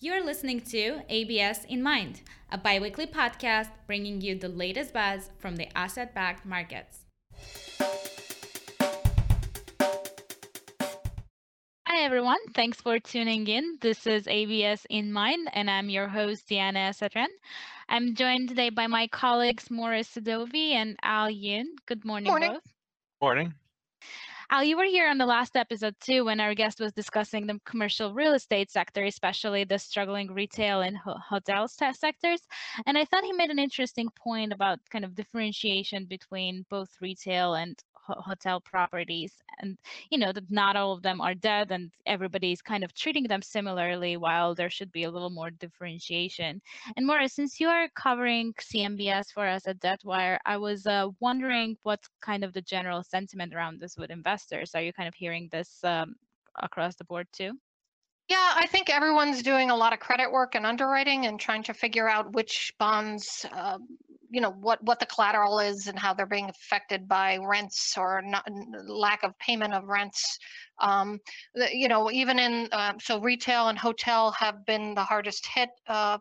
You're listening to ABS in Mind, a biweekly podcast bringing you the latest buzz from the asset backed markets. Hi, everyone. Thanks for tuning in. This is ABS in Mind, and I'm your host, Diana Satran. I'm joined today by my colleagues, Maura Sadovi and Al Yoon. Good morning, Morning. both. Morning. Al, you were here on the last episode too when our guest was discussing the commercial real estate sector, especially the struggling retail and ho- hotel sectors. And I thought he made an interesting point about kind of differentiation between both retail and ho- hotel properties. And, you know, that not all of them are dead and everybody's kind of treating them similarly while there should be a little more differentiation. And Maura, since you are covering CMBS for us at Debtwire, I was uh, wondering what's kind of the general sentiment around this with investors. Are you kind of hearing this um, across the board too? Yeah, I think everyone's doing a lot of credit work and underwriting and trying to figure out which bonds, uh, you know, what what the collateral is and how they're being affected by rents or not, lack of payment of rents. Um, you know, even in uh, so retail and hotel have been the hardest hit. Uh,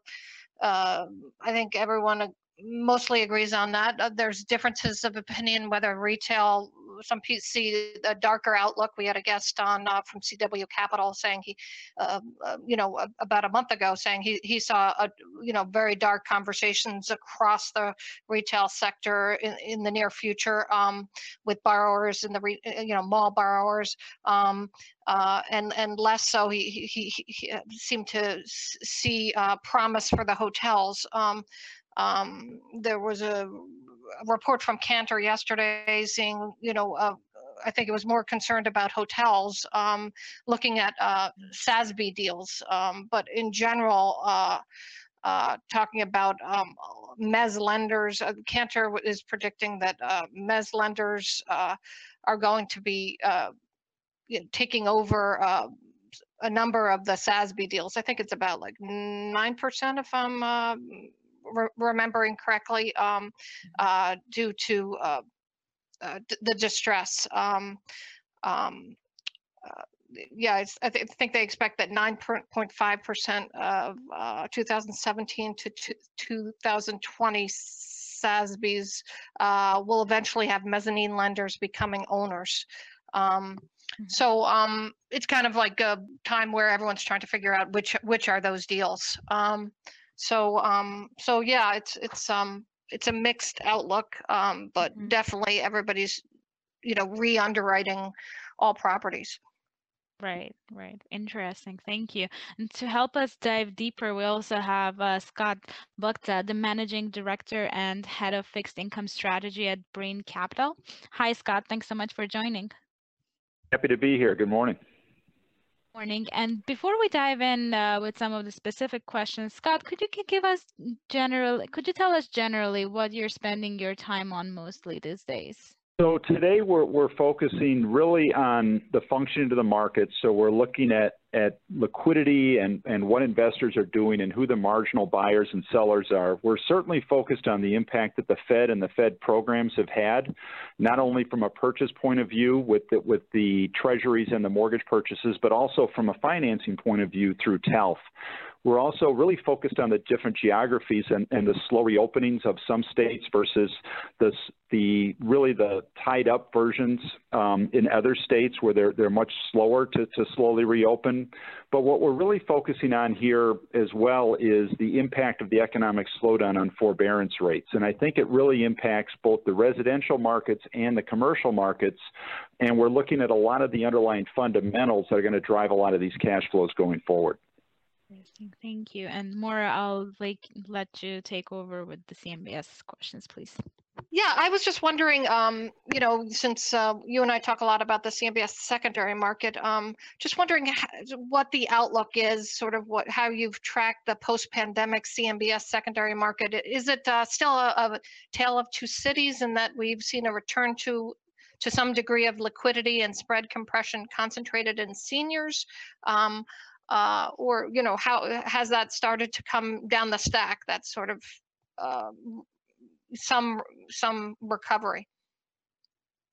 uh, I think everyone mostly agrees on that. Uh, there's differences of opinion whether retail. Some see a darker outlook. We had a guest on uh, from CW Capital saying he uh, you know, about a month ago, saying he he saw a you know very dark conversations across the retail sector in, in the near future um, with borrowers in the re, uh, you know mall borrowers. Um, uh, and and less so. He he, he, uh, seemed to see uh, promise for the hotels. Um, um, there was a report from Cantor yesterday saying, you know, uh, I think it was more concerned about hotels, um, looking at uh, SASB deals, um, but in general. Uh, uh, talking about um, lenders. Uh, Cantor is predicting that uh, lenders uh, are going to be uh, you know, taking over uh, a number of the SASB deals. I think it's about like nine percent, if I'm re- remembering correctly, um, uh, due to uh, uh, d- the distress. Um, um, uh, yeah, it's, I, th- I think they expect that 9.5% of uh, 2017 to two- 2020 SASBs uh, will eventually have mezzanine lenders becoming owners. Um, Mhm. so um, it's kind of like a time where everyone's trying to figure out which which are those deals. Um, so um, so yeah, it's it's um it's a mixed outlook, um, but Mhm. definitely everybody's you know re-underwriting all properties. Right, right. Interesting. Thank you. And to help us dive deeper, we also have uh, Scott Buchta, the managing director and head of fixed income strategy at Brean Capital. Hi, Scott. Thanks so much for joining. Happy to be here. Good morning. Morning. And before we dive in uh, with some of the specific questions, Scott, could you give us general, could you tell us generally what you're spending your time on mostly these days? So today we're, we're focusing really on the functioning of the market. So we're looking at, at liquidity and, and what investors are doing and who the marginal buyers and sellers are. We're certainly focused on the impact that the Fed and the Fed programs have had, not only from a purchase point of view with the, with the treasuries and the mortgage purchases, but also from a financing point of view through TALF. We're also really focused on the different geographies and, and the slow reopenings of some states versus the, the really the tied up versions um, in other states where they're, they're much slower to, to slowly reopen. But what we're really focusing on here as well is the impact of the economic slowdown on forbearance rates. And I think it really impacts both the residential markets and the commercial markets. And we're looking at a lot of the underlying fundamentals that are going to drive a lot of these cash flows going forward. Interesting. Thank you. And Maura, I'll like let you take over with the CMBS questions, please. Yeah, I was just wondering, um, you know, since uh, you and I talk a lot about the CMBS secondary market, um, just wondering what the outlook is, sort of what how you've tracked the post-pandemic CMBS secondary market. Is it uh, still a, a tale of two cities in that we've seen a return to to some degree of liquidity and spread compression concentrated in seniors? Um, uh, or you know, how has that started to come down the stack? That sort of uh, some some recovery.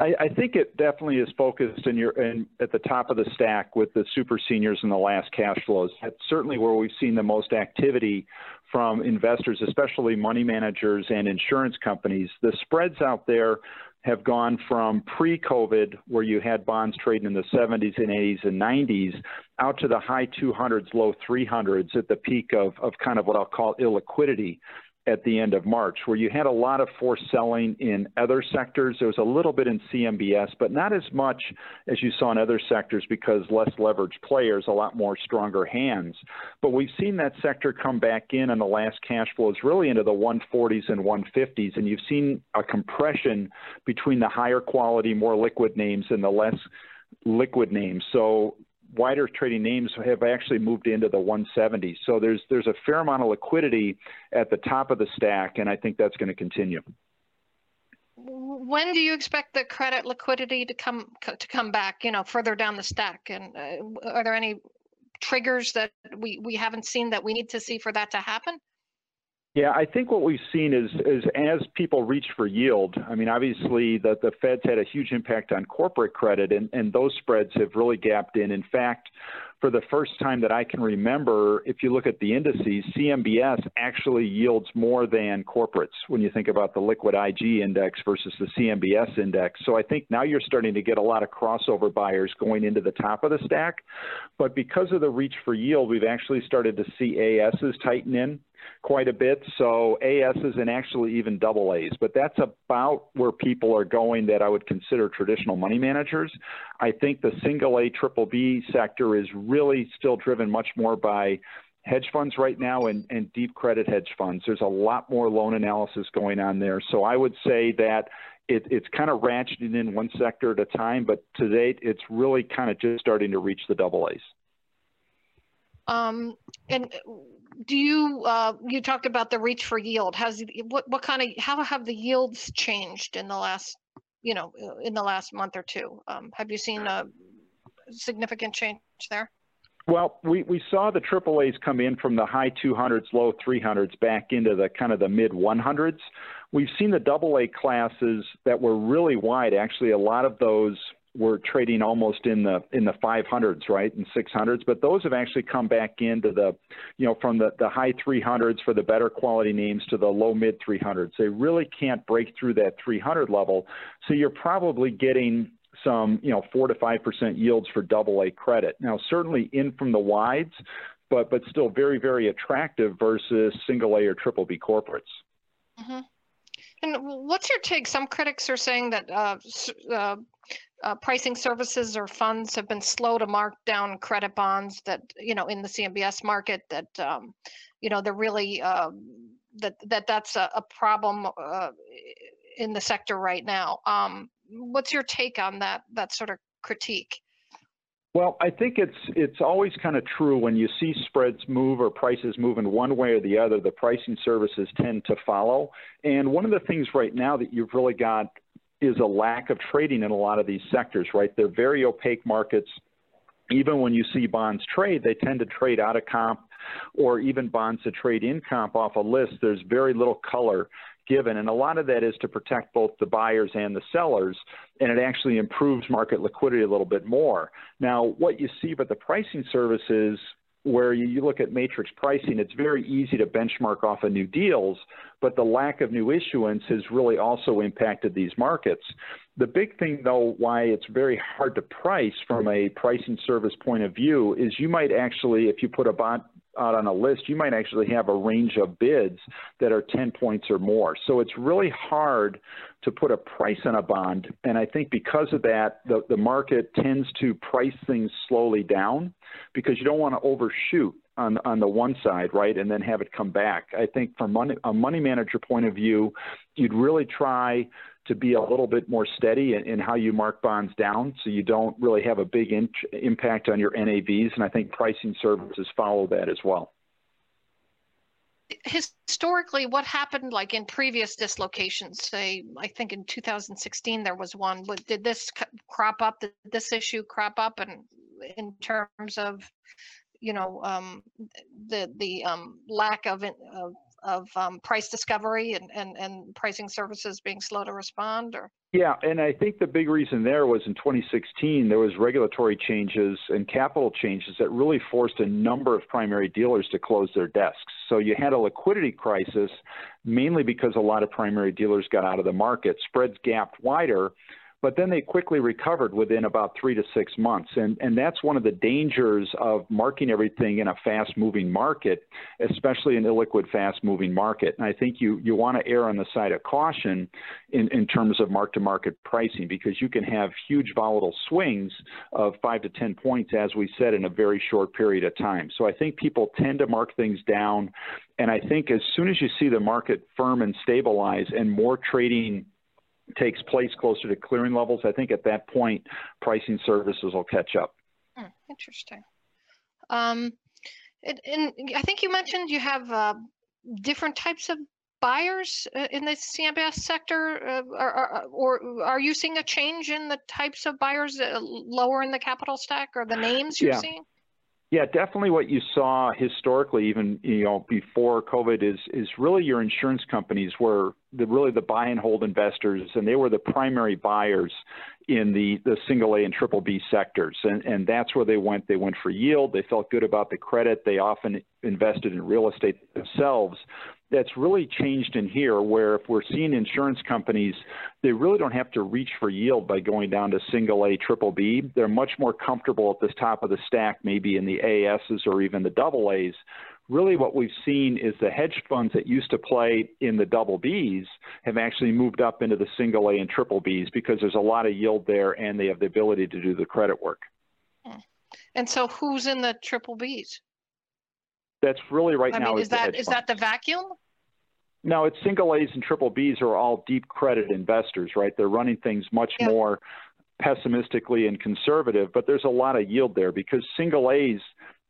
I, I, think it definitely is focused in your in, at the top of the stack with the super seniors and the last cash flows. That's certainly where we've seen the most activity from investors, especially money managers and insurance companies. The spreads out there have gone from pre-COVID, where you had bonds trading in the 70s and 80s and 90s, out to the high 200s, low 300s at the peak of, of kind of what I'll call illiquidity at the end of March, where you had a lot of forced selling in other sectors. There was a little bit in CMBS, but not as much as you saw in other sectors because less leveraged players, a lot more stronger hands. But we've seen that sector come back in on the last cash flows really into the 140s and 150s, and you've seen a compression between the higher quality, more liquid names and the less liquid names. So wider trading names have actually moved into the 170s. So there's there's a fair amount of liquidity at the top of the stack, and I think that's going to continue. When do you expect the credit liquidity to come to come back? You know, further down the stack, and uh, are there any triggers that we we haven't seen that we need to see for that to happen? Yeah, I think what we've seen is, is as people reach for yield, I mean, obviously the, the Fed's had a huge impact on corporate credit, and, and those spreads have really gapped in. In fact, for the first time that I can remember, if you look at the indices, CMBS actually yields more than corporates when you think about the liquid IG index versus the CMBS index. So I think now you're starting to get a lot of crossover buyers going into the top of the stack. But because of the reach for yield, we've actually started to see ASs tighten in quite a bit. So ASs and actually even double A's, but that's about where people are going that I would consider traditional money managers. I think the single A, triple B sector is really still driven much more by hedge funds right now and, and deep credit hedge funds. There's a lot more loan analysis going on there. So I would say that it, it's kind of ratcheting in one sector at a time, but to date, it's really kind of just starting to reach the double A's. Um, and do you uh, you talked about the reach for yield? Has what what kind of how have the yields changed in the last you know in the last month or two? Um, have you seen a significant change there? Well, we, we saw the AAAs come in from the high 200s, low 300s back into the kind of the mid 100s. We've seen the AA classes that were really wide. Actually, a lot of those were trading almost in the in the 500s, right, and 600s. But those have actually come back into the, you know, from the the high 300s for the better quality names to the low mid 300s. They really can't break through that 300 level. So you're probably getting some, you know, four to five percent yields for double A credit. Now, certainly in from the wides, but but still very very attractive versus single A or triple B corporates. Mm-hmm. And what's your take? Some critics are saying that uh, uh, uh, pricing services or funds have been slow to mark down credit bonds that you know in the CMBS market that um, you know they're really uh, that that that's a, a problem uh, in the sector right now. Um, what's your take on that that sort of critique? Well, I think it's it's always kind of true when you see spreads move or prices move in one way or the other, the pricing services tend to follow. And one of the things right now that you've really got is a lack of trading in a lot of these sectors, right? They're very opaque markets. Even when you see bonds trade, they tend to trade out of comp or even bonds that trade in comp off a list. There's very little color given. And a lot of that is to protect both the buyers and the sellers, and it actually improves market liquidity a little bit more. Now, what you see with the pricing services where you, look at matrix pricing, it's very easy to benchmark off of new deals, but the lack of new issuance has really also impacted these markets. The big thing, though, why it's very hard to price from a pricing service point of view is you might actually, if you put a bond out on a list, you might actually have a range of bids that are 10 points or more. So it's really hard to put a price on a bond. And I think because of that, the, the market tends to price things slowly down because you don't want to overshoot on on the one side, right, and then have it come back. I think from money, a money manager point of view, you'd really try to be a little bit more steady in, in how you mark bonds down, so you don't really have a big in, impact on your NAVs. And I think pricing services follow that as well. Historically, what happened like in previous dislocations? Say, I think in 2016 there was one. Did this crop up? Did this issue crop up? And in terms of you know um, the the um, lack of, of of um, price discovery and, and, and pricing services being slow to respond or? Yeah, and I think the big reason there was in 2016 there was regulatory changes and capital changes that really forced a number of primary dealers to close their desks. So you had a liquidity crisis mainly because a lot of primary dealers got out of the market. Spreads gapped wider, but then they quickly recovered within about three to six months. And, and that's one of the dangers of marking everything in a fast moving market, especially an illiquid, fast moving market. And I think you, you want to err on the side of caution in, in terms of mark to market pricing because you can have huge volatile swings of five to 10 points, as we said, in a very short period of time. So I think people tend to mark things down. And I think as soon as you see the market firm and stabilize and more trading takes place closer to clearing levels, I think at that point, pricing services will catch up. Hmm, interesting. Um, and, and, I think you mentioned you have uh, different types of buyers uh, in the CMBS sector, uh, or, or, or, are you seeing a change in the types of buyers uh, lower in the capital stack or the names you're yeah. seeing? Yeah, definitely. What you saw historically, even you know before COVID, is is really your insurance companies were the really the buy and hold investors, and they were the primary buyers in the the single A and triple B sectors, and and that's where they went. They went for yield. They felt good about the credit. They often invested in real estate themselves, that's really changed in here where if we're seeing insurance companies, they really don't have to reach for yield by going down to single A, triple B. They're much more comfortable at this top of the stack, maybe in the ASs or even the double A's. Really, what we've seen is the hedge funds that used to play in the double Bs have actually moved up into the single A and triple Bs because there's a lot of yield there and they have the ability to do the credit work. Hmm. And so, who's in the triple Bs? That's really right I now mean, is, is that is that the vacuum? No, it's single A's and triple B's are all deep credit investors, right? They're running things much Yeah. more pessimistically and conservative, but there's a lot of yield there because single A's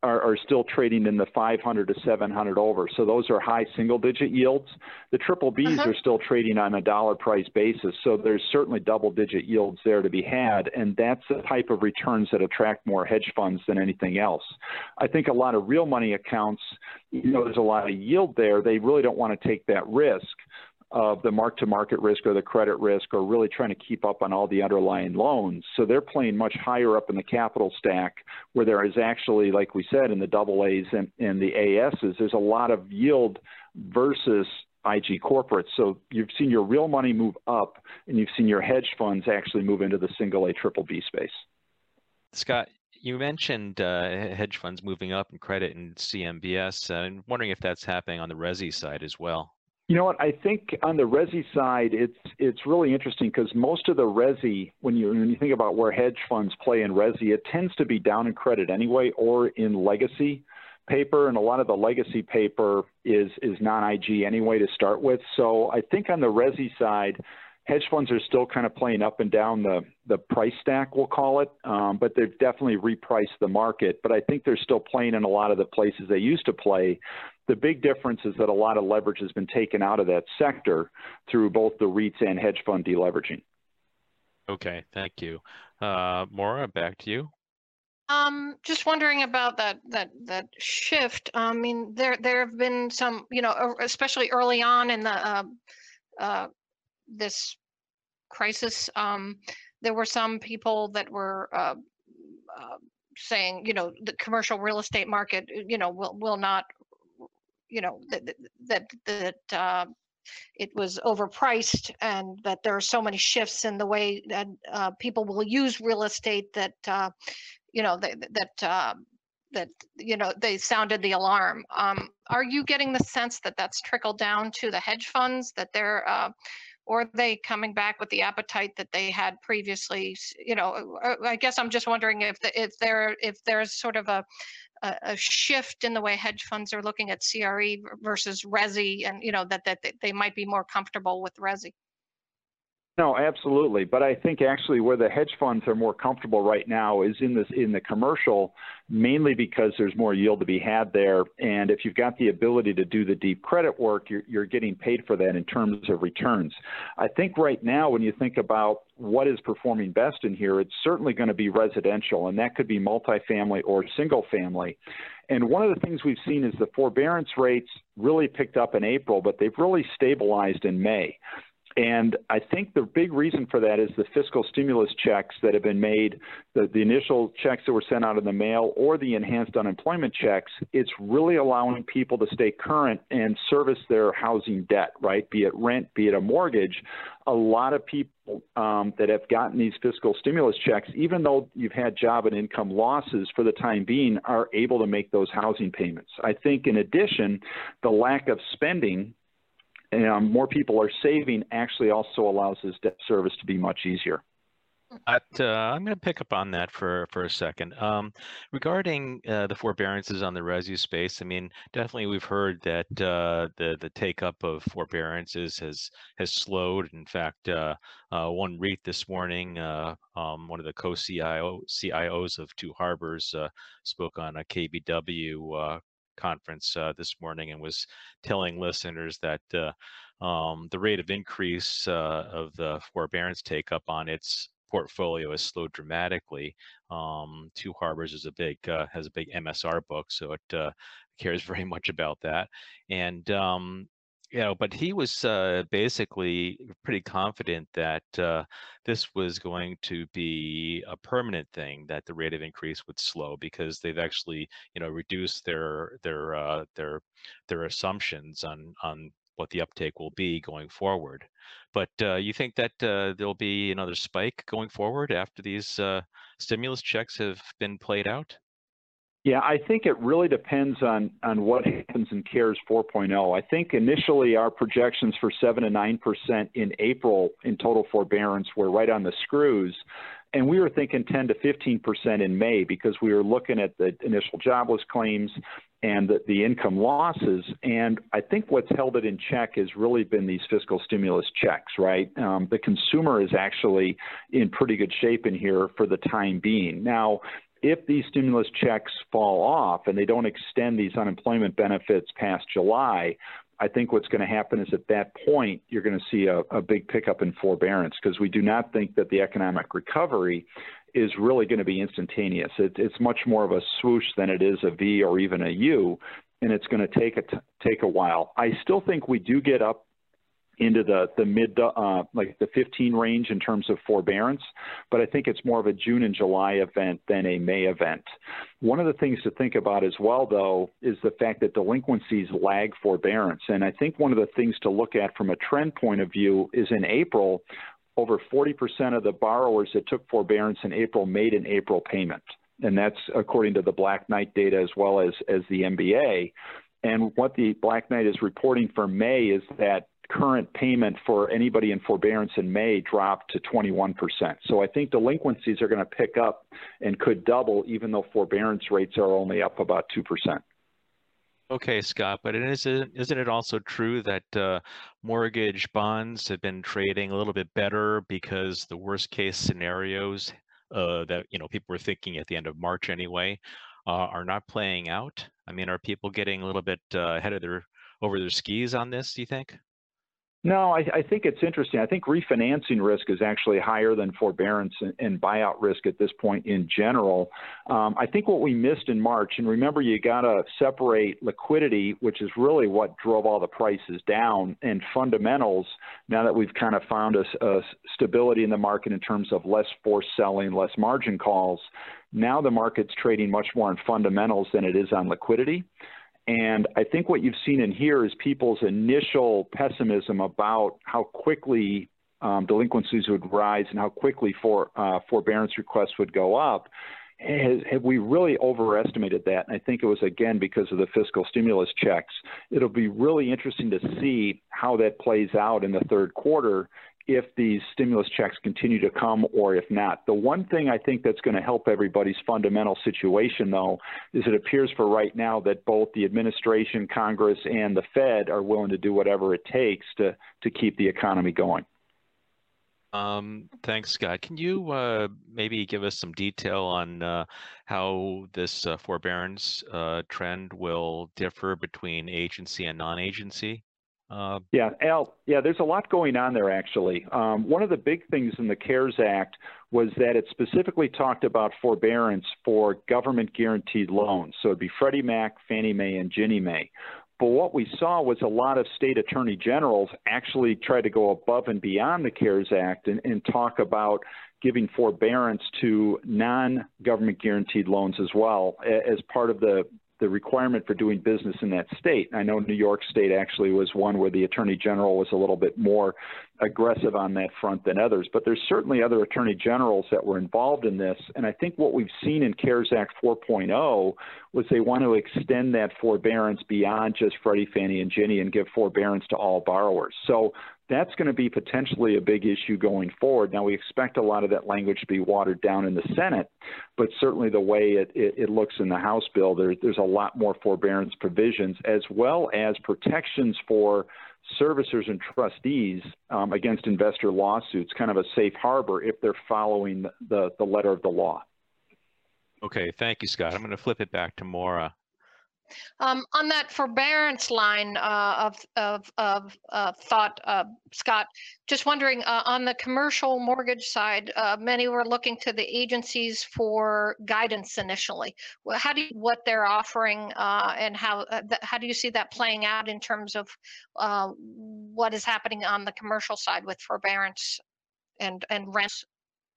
are, are, still trading in the 500 to 700 over. So those are high single digit yields. The triple Bs Uh-huh. are still trading on a dollar price basis. So there's certainly double digit yields there to be had. And that's the type of returns that attract more hedge funds than anything else. I think a lot of real money accounts, you know, there's a lot of yield there. They really don't want to take that risk of the mark to market risk or the credit risk or really trying to keep up on all the underlying loans. So they're playing much higher up in the capital stack where there is actually, like we said, in the double A's and, and the ASs, there's a lot of yield versus IG corporates. So you've seen your real money move up and you've seen your hedge funds actually move into the single A, triple B space. Scott, you mentioned uh, hedge funds moving up in credit and CMBS. Uh, I'm wondering if that's happening on the Resi side as well. You know what? I think on the resi side, it's it's really interesting because most of the resi, when you when you think about where hedge funds play in resi, it tends to be down in credit anyway, or in legacy paper, and a lot of the legacy paper is is non-IG anyway to start with. So I think on the resi side, hedge funds are still kind of playing up and down the the price stack, we'll call it, um, but they've definitely repriced the market. But I think they're still playing in a lot of the places they used to play. The big difference is that a lot of leverage has been taken out of that sector through both the REITs and hedge fund deleveraging. Okay, thank you. Uh, Maura, back to you. Um, just wondering about that that that shift. I mean, there there have been some, you know, especially early on in the uh, uh, this crisis. Um, there were some people that were uh, uh, saying, you know, the commercial real estate market, you know, will will not you know that that that uh, it was overpriced and that there are so many shifts in the way that uh, people will use real estate that uh, you know that that that you know they sounded the alarm. Um, are you getting the sense that that's trickled down to the hedge funds that they're uh, or are they coming back with the appetite that they had previously? You know, I guess I'm just wondering if the, if there if there's sort of a a, a shift in the way hedge funds are looking at CRE versus Resi, and you know that that they might be more comfortable with Resi. No, absolutely. But I think actually where the hedge funds are more comfortable right now is in this in the commercial, mainly because there's more yield to be had there. And if you've got the ability to do the deep credit work, you're, you're getting paid for that in terms of returns. I think right now when you think about what is performing best in here, it's certainly going to be residential, and that could be multifamily or single family. And one of the things we've seen is the forbearance rates really picked up in April, but they've really stabilized in May. And I think the big reason for that is the fiscal stimulus checks that have been made, the, the initial checks that were sent out in the mail or the enhanced unemployment checks, it's really allowing people to stay current and service their housing debt, right? Be it rent, be it a mortgage. A lot of people um, that have gotten these fiscal stimulus checks, even though you've had job and income losses for the time being, are able to make those housing payments. I think in addition, the lack of spending um, more people are saving actually also allows this debt service to be much easier. Uh, I'm going to pick up on that for for a second. Um, regarding uh, the forbearances on the resi space, I mean, definitely we've heard that uh, the the take up of forbearances has has slowed. In fact, uh, uh, one REIT this morning, uh, um, one of the co-CIO CIOs of Two Harbors, spoke on a KBW conference uh, this morning and was telling listeners that uh, um, the rate of increase uh, of the forbearance take up on its portfolio has slowed dramatically. Um, Two Harbors is a big uh, has a big MSR book, so it uh, cares very much about that. And um, you know, but he was uh, basically pretty confident that uh, this was going to be a permanent thing, that the rate of increase would slow because they've actually, you know, reduced their their uh, their their assumptions on on what the uptake will be going forward. But uh, you think that uh, there'll be another spike going forward after these uh, stimulus checks have been played out? Yeah, I think it really depends on on what happens in CARES 4.0. I think initially our projections for 7 to 9% in April in total forbearance were right on the screws. And we were thinking 10 to 15% in May because we were looking at the initial jobless claims and the, the income losses. And I think what's held it in check has really been these fiscal stimulus checks, right? Um, the consumer is actually in pretty good shape in here for the time being. Now, if these stimulus checks fall off and they don't extend these unemployment benefits past July, I think what's going to happen is at that point, you're going to see a, a big pickup in forbearance because we do not think that the economic recovery is really going to be instantaneous. It, it's much more of a swoosh than it is a V or even a U, and it's going to take a t- take a while. I still think we do get up into the the mid uh, like the 15 range in terms of forbearance, but I think it's more of a June and July event than a May event. One of the things to think about as well, though, is the fact that delinquencies lag forbearance, and I think one of the things to look at from a trend point of view is in April, over 40% of the borrowers that took forbearance in April made an April payment, and that's according to the Black Knight data as well as as the MBA. And what the Black Knight is reporting for May is that current payment for anybody in forbearance in May dropped to 21%. So I think delinquencies are going to pick up and could double, even though forbearance rates are only up about 2%. Okay, Scott, but is it, isn't it also true that uh, mortgage bonds have been trading a little bit better because the worst case scenarios uh, that you know people were thinking at the end of March anyway uh, are not playing out? I mean, are people getting a little bit uh, ahead of their over their skis on this? Do you think? No, I, I, think it's interesting. I think refinancing risk is actually higher than forbearance and, and buyout risk at this point in general. Um, I think what we missed in March, and remember, you got to separate liquidity, which is really what drove all the prices down, and fundamentals. Now that we've kind of found a, a stability in the market in terms of less forced selling, less margin calls, now the market's trading much more on fundamentals than it is on liquidity. And I think what you've seen in here is people's initial pessimism about how quickly um, delinquencies would rise and how quickly for, uh, forbearance requests would go up. Have we really overestimated that? And I think it was again because of the fiscal stimulus checks. It'll be really interesting to see how that plays out in the third quarter if these stimulus checks continue to come or if not. The one thing I think that's going to help everybody's fundamental situation, though, is it appears for right now that both the administration, Congress, and the Fed are willing to do whatever it takes to, to keep the economy going. Um, thanks, Scott. Can you uh, maybe give us some detail on uh, how this uh, forbearance uh, trend will differ between agency and non-agency? Uh, yeah, Al, yeah, there's a lot going on there actually. Um, one of the big things in the CARES Act was that it specifically talked about forbearance for government guaranteed loans. So it'd be Freddie Mac, Fannie Mae, and Ginnie Mae. But what we saw was a lot of state attorney generals actually try to go above and beyond the CARES Act and, and talk about giving forbearance to non government guaranteed loans as well as part of the the requirement for doing business in that state. I know New York State actually was one where the Attorney General was a little bit more aggressive on that front than others, but there's certainly other Attorney Generals that were involved in this. And I think what we've seen in CARES Act 4.0 was they want to extend that forbearance beyond just Freddie, Fannie, and Ginnie and give forbearance to all borrowers. So that's going to be potentially a big issue going forward. Now, we expect a lot of that language to be watered down in the Senate, but certainly the way it, it, it looks in the House bill, there, there's a lot more forbearance provisions as well as protections for servicers and trustees um, against investor lawsuits, kind of a safe harbor if they're following the, the letter of the law. Okay, thank you, Scott. I'm going to flip it back to Maura. Um, on that forbearance line uh, of, of, of uh, thought, uh, Scott, just wondering uh, on the commercial mortgage side, uh, many were looking to the agencies for guidance initially. How do you, what they're offering uh, and how how do you see that playing out in terms of what is happening on the commercial side with forbearance and and rents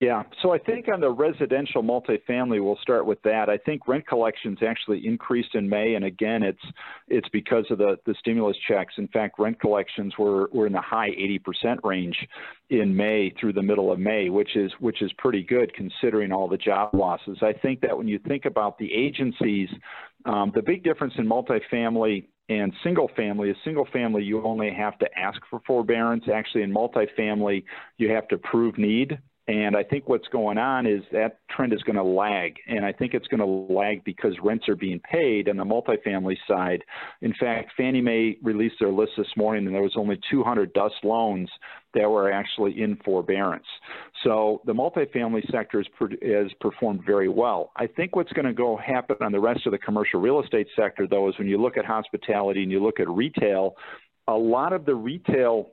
yeah, so I think on the residential multifamily, we'll start with that. I think rent collections actually increased in May, and again, it's it's because of the the stimulus checks. In fact, rent collections were were in the high 80% range in May through the middle of May, which is which is pretty good considering all the job losses. I think that when you think about the agencies, um, the big difference in multifamily and single family is single family you only have to ask for forbearance actually in multifamily you have to prove need and I think what's going on is that trend is going to lag. And I think it's going to lag because rents are being paid on the multifamily side. In fact, Fannie Mae released their list this morning, and there was only 200 DUS loans that were actually in forbearance. So the multifamily sector has performed very well. I think what's going to go happen on the rest of the commercial real estate sector, though, is when you look at hospitality and you look at retail, a lot of the retail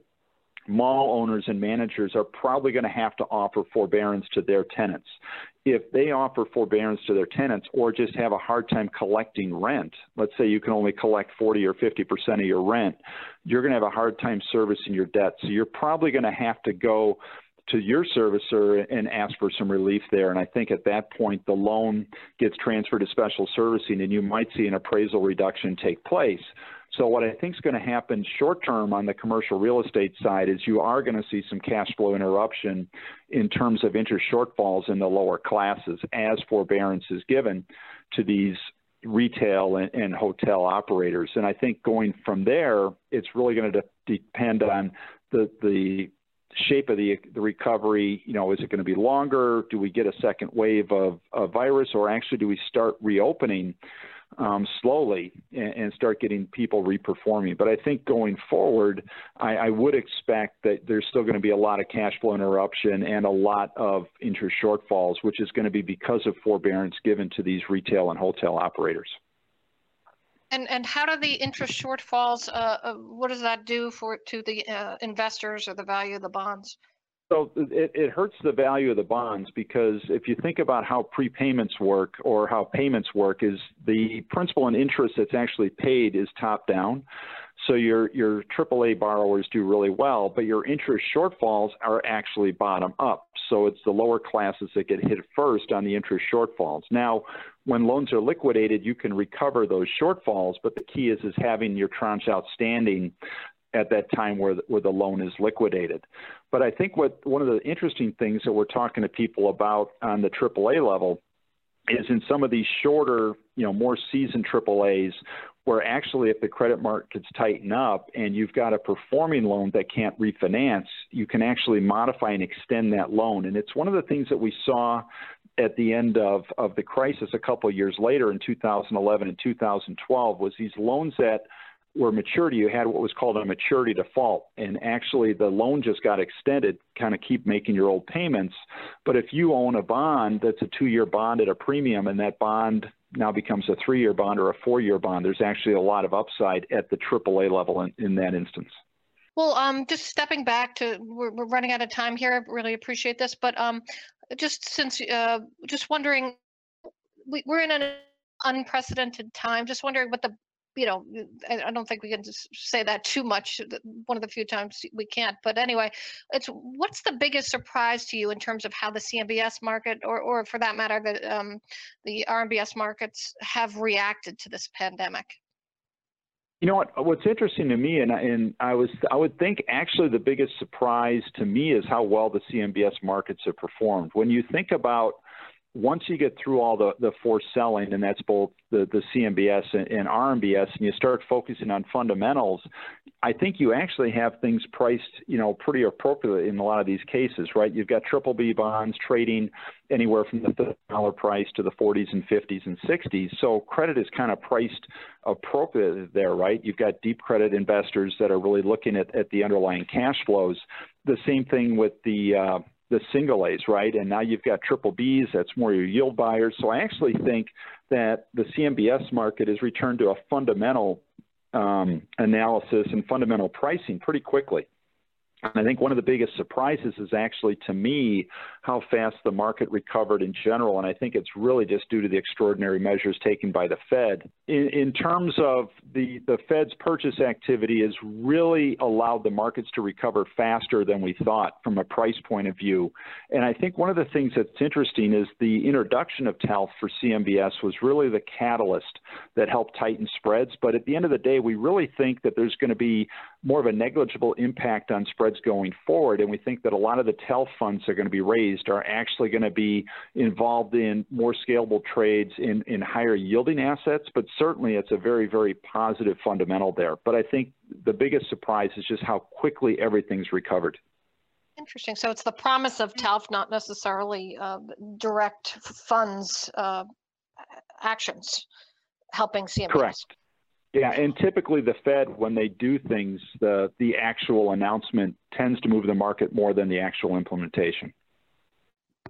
mall owners and managers are probably going to have to offer forbearance to their tenants. If they offer forbearance to their tenants or just have a hard time collecting rent, let's say you can only collect 40 or 50% of your rent, you're going to have a hard time servicing your debt. So you're probably going to have to go to your servicer and ask for some relief there. And I think at that point, the loan gets transferred to special servicing and you might see an appraisal reduction take place. So what I think is going to happen short term on the commercial real estate side is you are going to see some cash flow interruption in terms of interest shortfalls in the lower classes as forbearance is given to these retail and, and hotel operators. And I think going from there, it's really going to de- depend on the the shape of the, the recovery, you know, is it going to be longer? Do we get a second wave of a virus, or actually do we start reopening um, slowly and, and, start getting people reperforming. But I think going forward, I, I would expect that there's still going to be a lot of cash flow interruption and a lot of interest shortfalls, which is going to be because of forbearance given to these retail and hotel operators. And and how do the interest shortfalls? Uh, uh, what does that do for to the uh, investors or the value of the bonds? So it, it hurts the value of the bonds because if you think about how prepayments work or how payments work, is the principal and interest that's actually paid is top down. So your your AAA borrowers do really well, but your interest shortfalls are actually bottom up. So it's the lower classes that get hit first on the interest shortfalls. Now, when loans are liquidated, you can recover those shortfalls, but the key is is having your tranche outstanding at that time where the, where the loan is liquidated. But I think what one of the interesting things that we're talking to people about on the AAA level is in some of these shorter, you know, more seasoned AAAs, where actually if the credit markets tighten up and you've got a performing loan that can't refinance, you can actually modify and extend that loan. And it's one of the things that we saw at the end of, of the crisis a couple of years later in 2011 and 2012 was these loans that where maturity you had what was called a maturity default. And actually the loan just got extended kind of keep making your old payments. But if you own a bond that's a two year bond at a premium and that bond now becomes a three year bond or a four year bond there's actually a lot of upside at the aaa level in, in that instance. Well um, just stepping back to we're, we're running out of time here. I really appreciate this. But um, just since uh, just wondering we, we're in an unprecedented time. Just wondering what the you know, I, don't think we can say that too much. One of the few times we can't. But anyway, it's what's the biggest surprise to you in terms of how the CMBS market, or or for that matter, the um, the RMBS markets have reacted to this pandemic? You know what? What's interesting to me, and and I was I would think actually the biggest surprise to me is how well the CMBS markets have performed. When you think about once you get through all the, the forced selling, and that's both the, the CMBS and, and RMBS, and you start focusing on fundamentals, I think you actually have things priced, you know, pretty appropriately in a lot of these cases, right? You've got triple B bonds trading anywhere from the dollar price to the 40s and 50s and 60s. So credit is kind of priced appropriately there, right? You've got deep credit investors that are really looking at, at the underlying cash flows. The same thing with the uh, the single A's, right? And now you've got triple B's, that's more your yield buyers. So I actually think that the CMBS market has returned to a fundamental um, analysis and fundamental pricing pretty quickly. And I think one of the biggest surprises is actually to me how fast the market recovered in general. And I think it's really just due to the extraordinary measures taken by the Fed. In, in terms of the, the Fed's purchase activity has really allowed the markets to recover faster than we thought from a price point of view. And I think one of the things that's interesting is the introduction of TALF for CMBS was really the catalyst that helped tighten spreads. But at the end of the day, we really think that there's going to be more of a negligible impact on spreads going forward. And we think that a lot of the TALF funds that are going to be raised are actually going to be involved in more scalable trades in, in higher yielding assets. But certainly it's a very, very positive fundamental there. But I think the biggest surprise is just how quickly everything's recovered. Interesting. So it's the promise of TALF, not necessarily uh, direct funds uh, actions helping CMBS. Correct. Yeah, and typically the Fed, when they do things, the the actual announcement tends to move the market more than the actual implementation.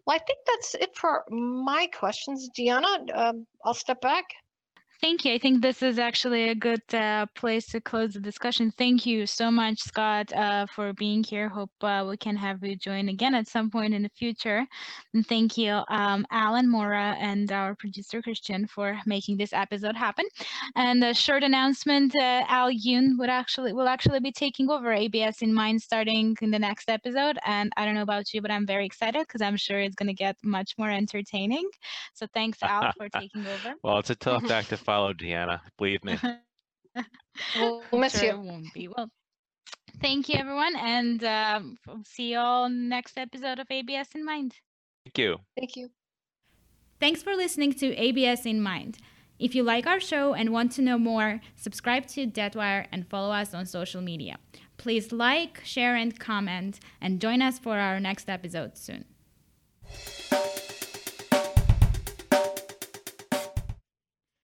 Well, I think that's it for my questions. Deanna, um, I'll step back. Thank you. I think this is actually a good uh, place to close the discussion. Thank you so much, Scott, uh, for being here. Hope uh, we can have you join again at some point in the future. And thank you, um, Alan Maura and our producer Christian for making this episode happen. And a short announcement: uh, Al Yoon would actually will actually be taking over ABS in Mind starting in the next episode. And I don't know about you, but I'm very excited because I'm sure it's going to get much more entertaining. So thanks, Al, for taking over. well, it's a tough act to follow, Deanna. Believe me. we'll miss sure you. Won't be. Well, thank you, everyone, and um, see you all next episode of ABS in Mind. Thank you. Thank you. Thanks for listening to ABS in Mind. If you like our show and want to know more, subscribe to Debtwire and follow us on social media. Please like, share, and comment, and join us for our next episode soon.